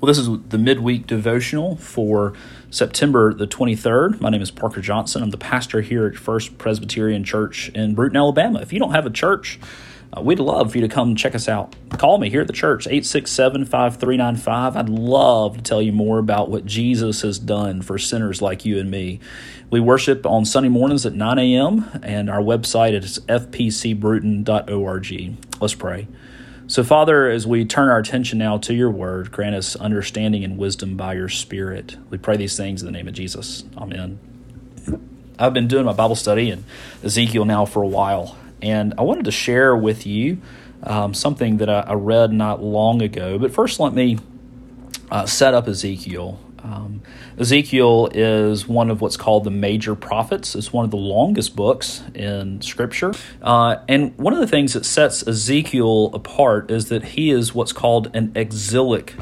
Well, this is the midweek devotional for September the 23rd. My name is Parker Johnson. I'm the pastor here at First Presbyterian Church in Brewton, Alabama. If you don't have a church, uh, we'd love for you to come check us out. Call me here at the church, 867 5395. I'd love to tell you more about what Jesus has done for sinners like you and me. We worship on Sunday mornings at 9 a.m., and our website is fpcbrewton.org. Let's pray. So, Father, as we turn our attention now to your word, grant us understanding and wisdom by your Spirit. We pray these things in the name of Jesus. Amen. I've been doing my Bible study in Ezekiel now for a while, and I wanted to share with you um, something that I, I, read not long ago. But first, let me uh, set up Ezekiel. Um, Ezekiel is one of what's called the major prophets. It's one of the longest books in Scripture. Uh, and one of the things that sets Ezekiel apart is that he is what's called an exilic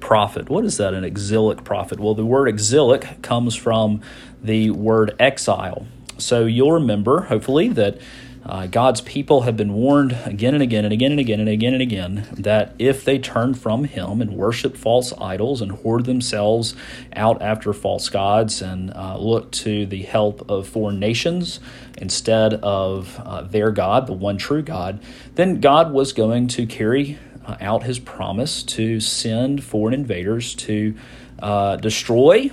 prophet. What is that, an exilic prophet? Well, the word exilic comes from the word exile. So you'll remember, hopefully, that uh, God's people have been warned again and again and again and again and again and again that if they turn from Him and worship false idols and whored themselves out after false gods and uh, look to the help of foreign nations instead of uh, their God, the one true God, then God was going to carry uh, out His promise to send foreign invaders to uh, destroy,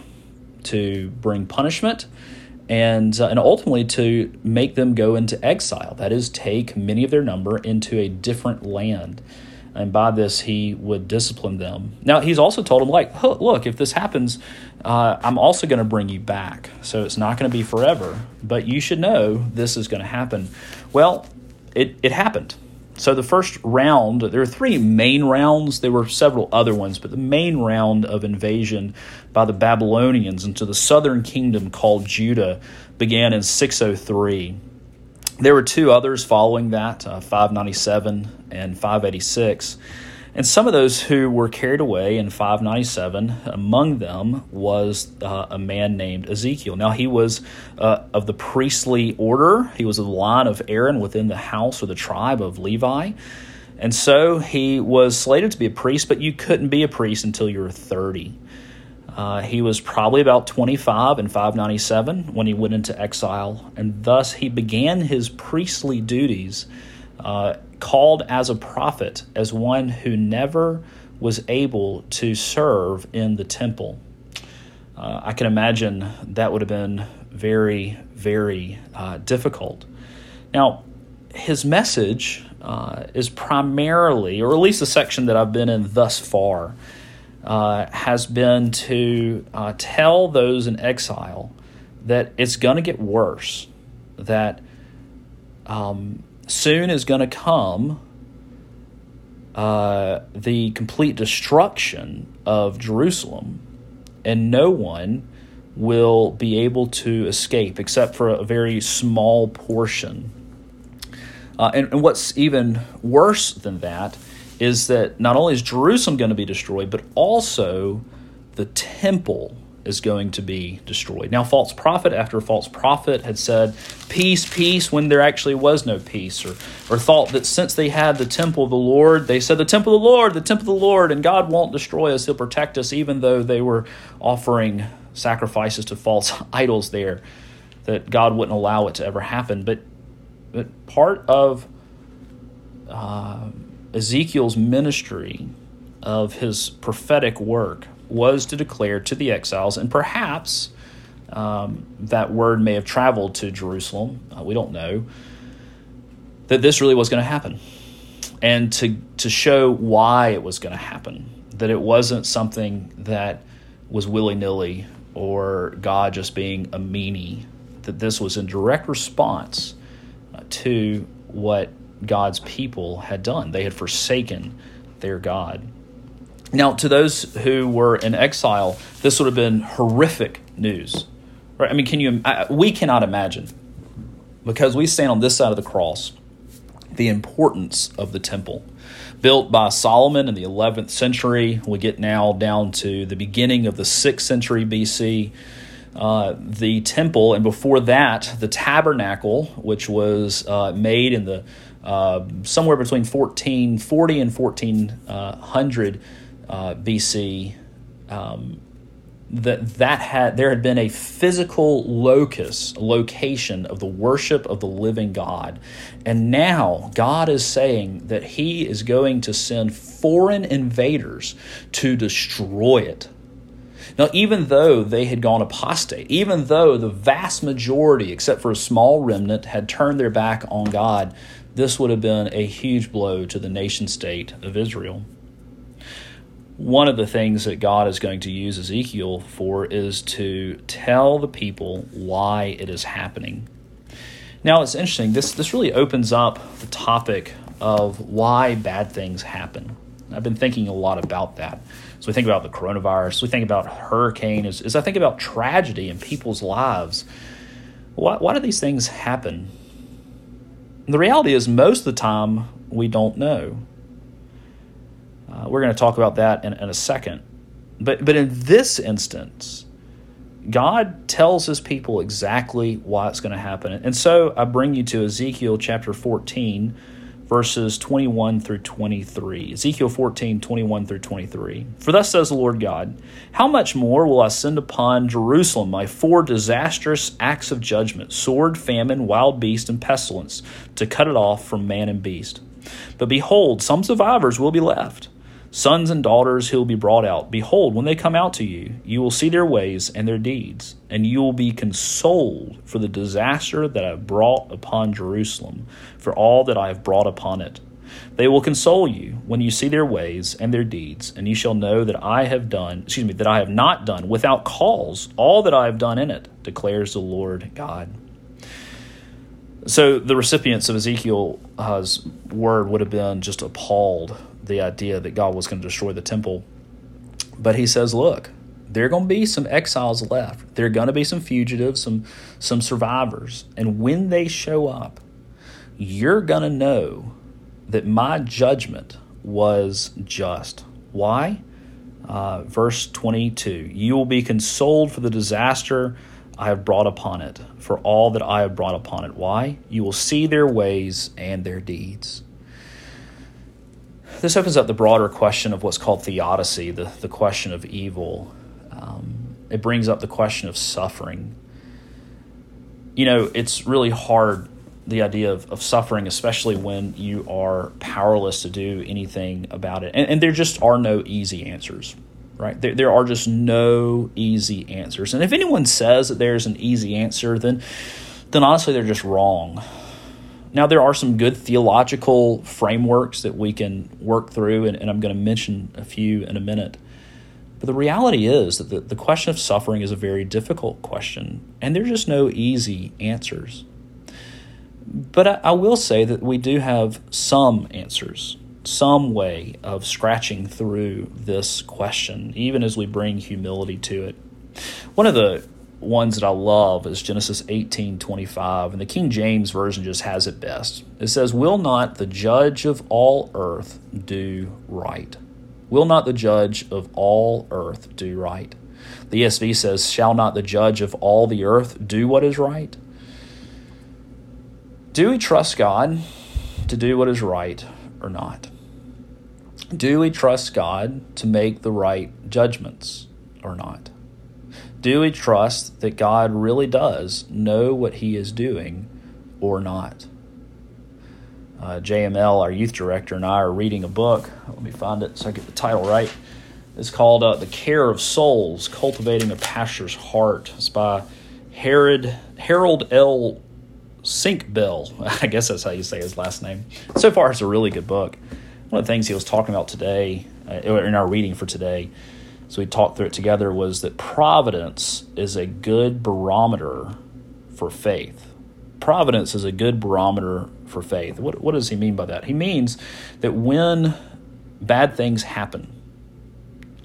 to bring punishment and, uh, and ultimately to make them go into exile. That is, take many of their number into a different land. And by this, he would discipline them. Now, he's also told them, like, look, if this happens, uh, I'm also going to bring you back. So it's not going to be forever, but you should know this is going to happen. Well, it, it happened. So the first round, there were three main rounds. There were several other ones, but the main round of invasion by the Babylonians into the southern kingdom called Judah began in 603. There were two others following that, uh, 597 and 586. And some of those who were carried away in 597, among them was uh, a man named Ezekiel. Now, he was uh, of the priestly order, he was of the line of Aaron within the house or the tribe of Levi. And so he was slated to be a priest, but you couldn't be a priest until you were 30. Uh, he was probably about 25 in 597 when he went into exile, and thus he began his priestly duties uh, called as a prophet, as one who never was able to serve in the temple. Uh, I can imagine that would have been very, very uh, difficult. Now, his message uh, is primarily, or at least the section that I've been in thus far, uh, has been to uh, tell those in exile that it's going to get worse, that um, soon is going to come uh, the complete destruction of Jerusalem, and no one will be able to escape except for a very small portion. Uh, and, and what's even worse than that is that not only is Jerusalem going to be destroyed, but also the temple is going to be destroyed. Now, false prophet after false prophet had said, Peace, peace, when there actually was no peace, or, or thought that since they had the temple of the Lord, they said, The temple of the Lord, the temple of the Lord, and God won't destroy us, He'll protect us, even though they were offering sacrifices to false idols there, that God wouldn't allow it to ever happen. But, but part of uh, Ezekiel's ministry, of his prophetic work, was to declare to the exiles, and perhaps um, that word may have traveled to Jerusalem, uh, we don't know, that this really was going to happen. And to, to show why it was going to happen, that it wasn't something that was willy nilly or God just being a meanie, that this was in direct response uh, to what God's people had done. They had forsaken their God. Now, to those who were in exile, this would have been horrific news. Right? I mean, can you? We cannot imagine because we stand on this side of the cross the importance of the temple built by Solomon in the 11th century. We get now down to the beginning of the 6th century BC. Uh, the temple, and before that, the tabernacle, which was uh, made in the uh, somewhere between 1440 and 1400 uh, BC, um, that that had there had been a physical locus location of the worship of the living god. And now god is saying that he is going to send foreign invaders to destroy it. Now even though they had gone apostate even though the vast majority except for a small remnant had turned their back on god this would have been a huge blow to the nation state of israel one of the things that God is going to use Ezekiel for is to tell the people why it is happening. Now, it's interesting. This, this really opens up the topic of why bad things happen. I've been thinking a lot about that. So we think about the coronavirus, we think about hurricane, as, as I think about tragedy in people's lives. Why, why do these things happen? And the reality is, most of the time, we don't know. Uh, we're going to talk about that in, in a second. But, but in this instance, God tells his people exactly why it's going to happen. And so I bring you to Ezekiel chapter 14, verses 21 through 23. Ezekiel 14, 21 through 23. For thus says the Lord God, How much more will I send upon Jerusalem my four disastrous acts of judgment sword, famine, wild beast, and pestilence, to cut it off from man and beast? But behold, some survivors will be left Sons and daughters who will be brought out. Behold, when they come out to you, you will see their ways and their deeds, and you will be consoled for the disaster that I have brought upon Jerusalem, for all that I have brought upon it. They will console you when you see their ways and their deeds, and you shall know that I have done, excuse me, that I have not done without cause all that I have done in it, declares the Lord God. So the recipients of Ezekiel's uh, word would have been just appalled the idea that God was going to destroy the temple. But he says, look, there are going to be some exiles left. There are going to be some fugitives, some some survivors. And when they show up, you're going to know that my judgment was just. Why? Uh, verse 22 You will be consoled for the disaster I have brought upon it, for all that I have brought upon it. Why? You will see their ways and their deeds this opens up the broader question of what's called theodicy, the, the question of evil. Um, it brings up the question of suffering. You know, it's really hard, the idea of, of suffering, especially when you are powerless to do anything about it. And, and there just are no easy answers, right? There, there are just no easy answers. And if anyone says that there's an easy answer, then, then honestly, they're just wrong. Now, there are some good theological frameworks that we can work through, and, and I'm going to mention a few in a minute. But the reality is that the, the question of suffering is a very difficult question, and there's just no easy answers. But I, I will say that we do have some answers, some way of scratching through this question, even as we bring humility to it. One of the ones that I love is Genesis 18 25, and the King James Version just has it best. It says, Will not the judge of all earth do right? Will not the judge of all earth do right? The ESV says, Shall not the judge of all the earth do what is right? Do we trust God to do what is right or not? Do we trust God to make the right judgments or not? Do we trust that God really does know what He is doing or not? Uh, JML, our youth director, and I are reading a book. Let me find it so I get the title right. It's called uh, The Care of Souls Cultivating a Pastor's Heart. It's by Herod, Harold L. Senkbeil. I guess that's how you say his last name. So far, it's a really good book. One of the things he was talking about today, uh, in our reading for today, so we talked through it together, was that providence is a good barometer for faith. Providence is a good barometer for faith. What, what does he mean by that? He means that when bad things happen,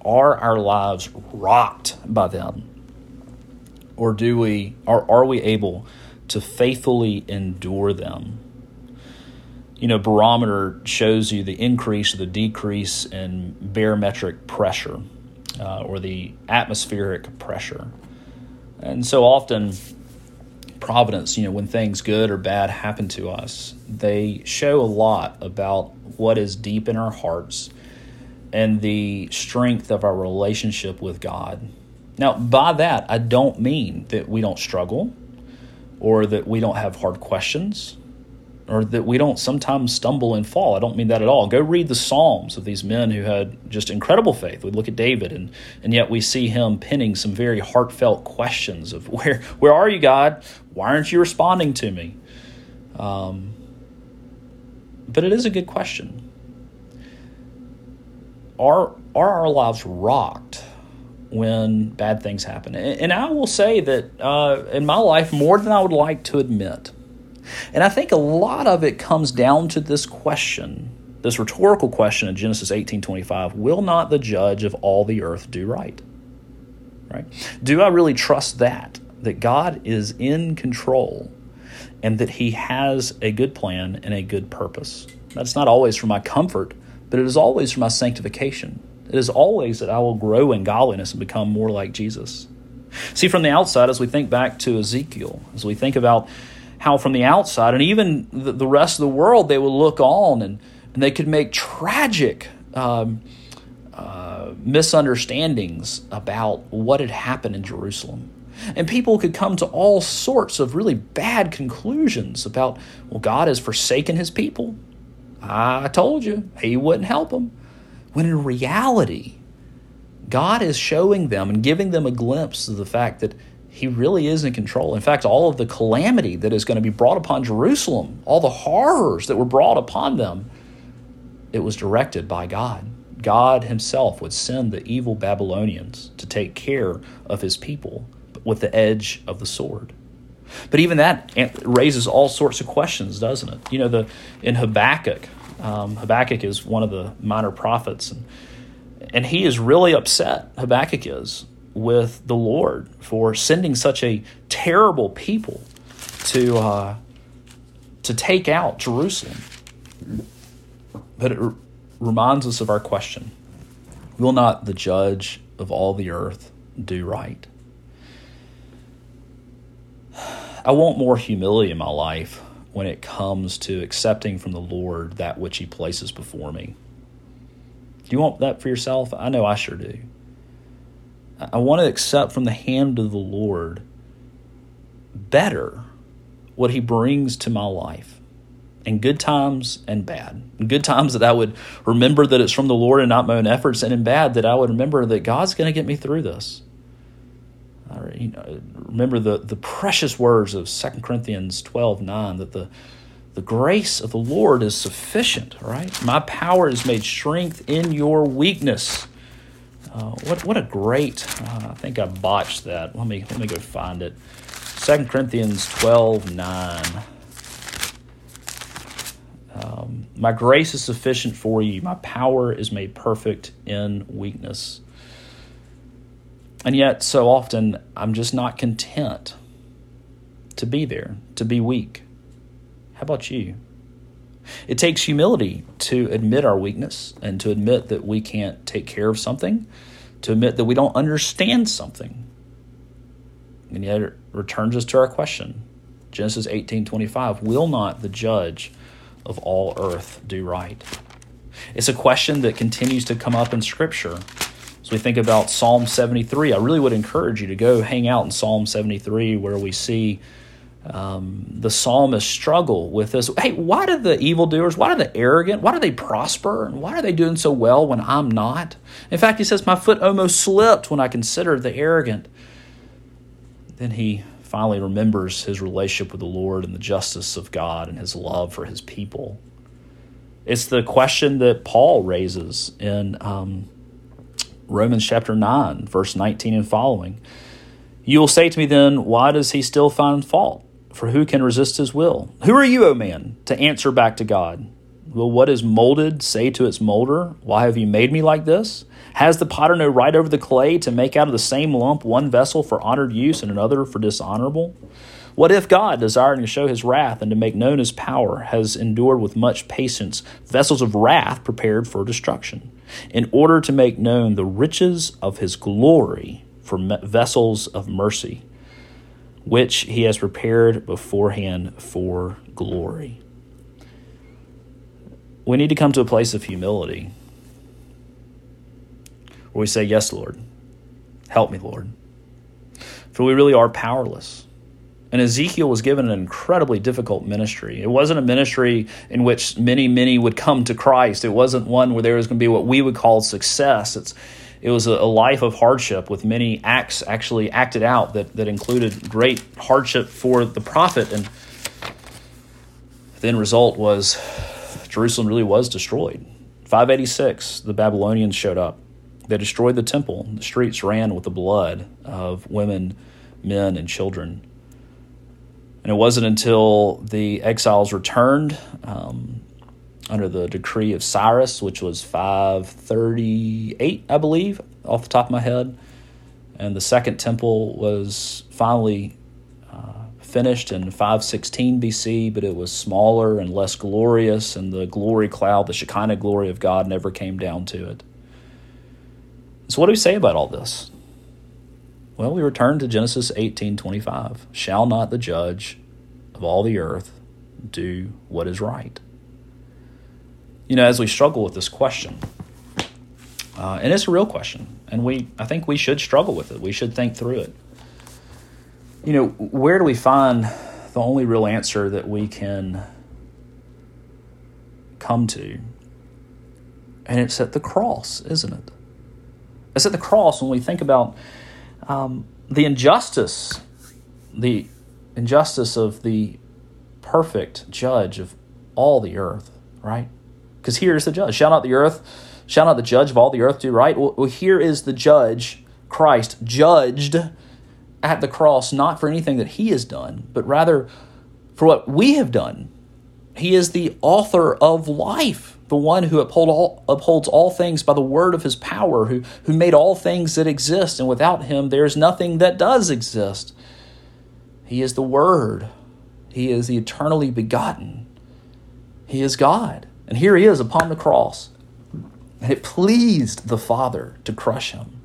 are our lives rocked by them? Or do we are, are we able to faithfully endure them? You know, barometer shows you the increase or the decrease in barometric pressure uh, or the atmospheric pressure. And so often, providence, you know, when things good or bad happen to us, they show a lot about what is deep in our hearts and the strength of our relationship with God. Now, by that, I don't mean that we don't struggle or that we don't have hard questions or that we don't sometimes stumble and fall. I don't mean that at all. Go read the Psalms of these men who had just incredible faith. We look at David, and, and yet we see him penning some very heartfelt questions of where where are you, God? Why aren't you responding to me? Um, but it is a good question. Are are our lives rocked when bad things happen? And, and I will say that uh, in my life, more than I would like to admit. And I think a lot of it comes down to this question, this rhetorical question in Genesis 18:25, will not the judge of all the earth do right? Right? Do I really trust that that God is in control and that he has a good plan and a good purpose? That's not always for my comfort, but it is always for my sanctification. It is always that I will grow in godliness and become more like Jesus. See, from the outside, as we think back to Ezekiel, as we think about how from the outside and even the, the rest of the world they would look on and, and they could make tragic um, uh, misunderstandings about what had happened in Jerusalem. And people could come to all sorts of really bad conclusions about, well, God has forsaken his people. I told you, he wouldn't help them. When in reality, God is showing them and giving them a glimpse of the fact that he really is in control. In fact, all of the calamity that is going to be brought upon Jerusalem, all the horrors that were brought upon them, it was directed by God. God himself would send the evil Babylonians to take care of his people with the edge of the sword. But even that raises all sorts of questions, doesn't it? You know, the in Habakkuk, um, Habakkuk is one of the minor prophets, and, and he is really upset. Habakkuk is with the Lord for sending such a terrible people to uh, to take out Jerusalem. But it r- reminds us of our question: Will not the Judge of all the earth do right? I want more humility in my life when it comes to accepting from the Lord that which He places before me. Do you want that for yourself? I know I sure do. I want to accept from the hand of the Lord better what He brings to my life in good times and bad. In good times that I would remember that it's from the Lord and not my own efforts, and in bad that I would remember that God's going to get me through this. I you know, remember the, the precious words of 2 Corinthians 12 9 that the, the grace of the Lord is sufficient, right? My power is made strength in your weakness. Uh, what what a great! Uh, I think I botched that. Let me let me go find it. Second Corinthians twelve nine. Um, my grace is sufficient for you. My power is made perfect in weakness. And yet, so often, I'm just not content to be there, to be weak. How about you? It takes humility to admit our weakness and to admit that we can't take care of something, to admit that we don't understand something. And yet it returns us to our question. Genesis 18:25, will not the judge of all earth do right? It's a question that continues to come up in scripture. As we think about Psalm 73, I really would encourage you to go hang out in Psalm 73 where we see um, the psalmist struggle with this. Hey, why do the evildoers, why are the arrogant, why do they prosper, and why are they doing so well when I'm not? In fact, he says, My foot almost slipped when I considered the arrogant. Then he finally remembers his relationship with the Lord and the justice of God and his love for his people. It's the question that Paul raises in um, Romans chapter 9, verse 19 and following. You will say to me then, Why does he still find fault? For who can resist his will? Who are you, O man, to answer back to God? Will what is molded say to its molder, Why have you made me like this? Has the potter no right over the clay to make out of the same lump one vessel for honored use and another for dishonorable? What if God, desiring to show his wrath and to make known his power, has endured with much patience vessels of wrath prepared for destruction, in order to make known the riches of his glory for vessels of mercy? Which he has prepared beforehand for glory. We need to come to a place of humility. where we say, Yes, Lord, help me, Lord. For we really are powerless. And Ezekiel was given an incredibly difficult ministry. It wasn't a ministry in which many, many would come to Christ. It wasn't one where there was going to be what we would call success. It's, it was a, life of hardship with many acts actually acted out that, that included great hardship for the prophet. And the end result was Jerusalem really was destroyed. 586, the Babylonians showed up. They destroyed the temple. The streets ran with the blood of women, men, and children. And it wasn't until the exiles returned um, under the decree of Cyrus, which was 538, I believe, off the top of my head. And the second temple was finally uh, finished in 516 BC, but it was smaller and less glorious, and the glory cloud, the Shekinah glory of God, never came down to it. So, what do we say about all this? Well, we return to Genesis 18:25. Shall not the judge of all the earth do what is right? You know, as we struggle with this question, uh, and it's a real question, and we I think we should struggle with it. We should think through it. You know, where do we find the only real answer that we can come to? And it's at the cross, isn't it? It's at the cross when we think about um, the injustice, the injustice of the perfect judge of all the earth, right? Because here is the judge. Shall not the earth, shall not the judge of all the earth do right? Well, here is the judge, Christ, judged at the cross, not for anything that he has done, but rather for what we have done. He is the author of life, the one who uphold all, upholds all things by the word of his power, who, who made all things that exist, and without him there is nothing that does exist. He is the Word. He is the eternally begotten. He is God. And here he is upon the cross. And it pleased the Father to crush him.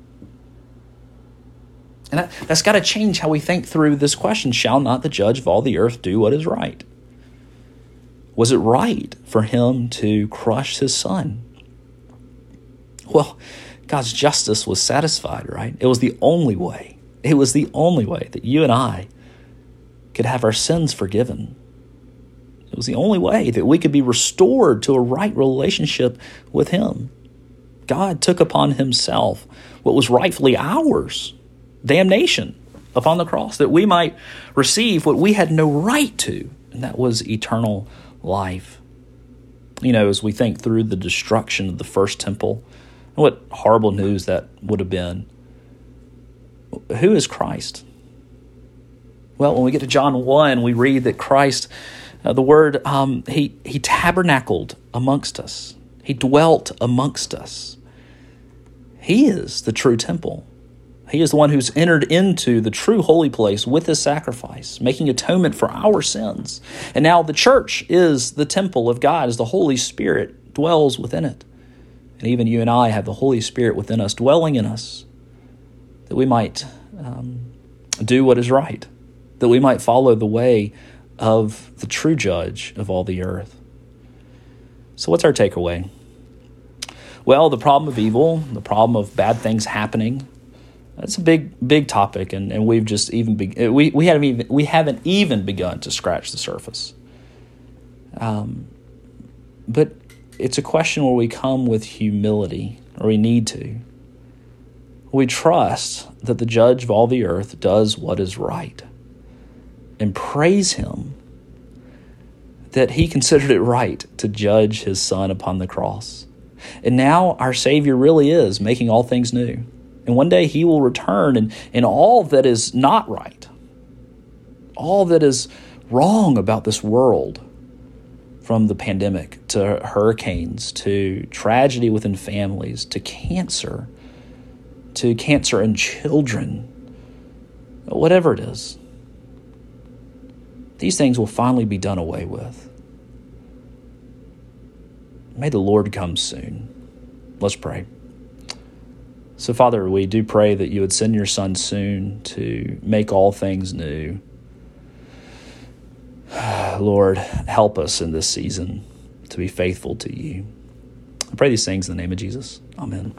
And that, has got to change how we think through this question Shall not the judge of all the earth do what is right? Was it right for him to crush his son? Well, God's justice was satisfied, right? It was the only way. It was the only way that you and I could have our sins forgiven. It was the only way that we could be restored to a right relationship with Him. God took upon Himself what was rightfully ours damnation upon the cross, that we might receive what we had no right to, and that was eternal life. You know, as we think through the destruction of the first temple, what horrible news that would have been. Who is Christ? Well, when we get to John 1, we read that Christ, uh, the word, um, he, he tabernacled amongst us, he dwelt amongst us. He is the true temple. He is the one who's entered into the true holy place with his sacrifice, making atonement for our sins. And now the church is the temple of God as the Holy Spirit dwells within it. And even you and I have the Holy Spirit within us, dwelling in us, that we might um, do what is right that we might follow the way of the true judge of all the earth. So, what's our takeaway? Well, the problem of evil, the problem of bad things happening, that's a big, big topic, and, and we've just even be, we we haven't even we haven't even begun to scratch the surface. Um, but it's a question where we come with humility, or we need to. We trust that the Judge of all the earth does what is right and praise him that he considered it right to judge his son upon the cross. And now our Savior really is making all things new. And one day he will return, and, and all that is not right, all that is wrong about this world, from the pandemic to hurricanes to tragedy within families to cancer to cancer in children, whatever it is, these things will finally be done away with. May the Lord come soon. Let's pray. So, Father, we do pray that you would send your Son soon to make all things new. Lord, help us in this season to be faithful to you. I pray these things in the name of Jesus. Amen.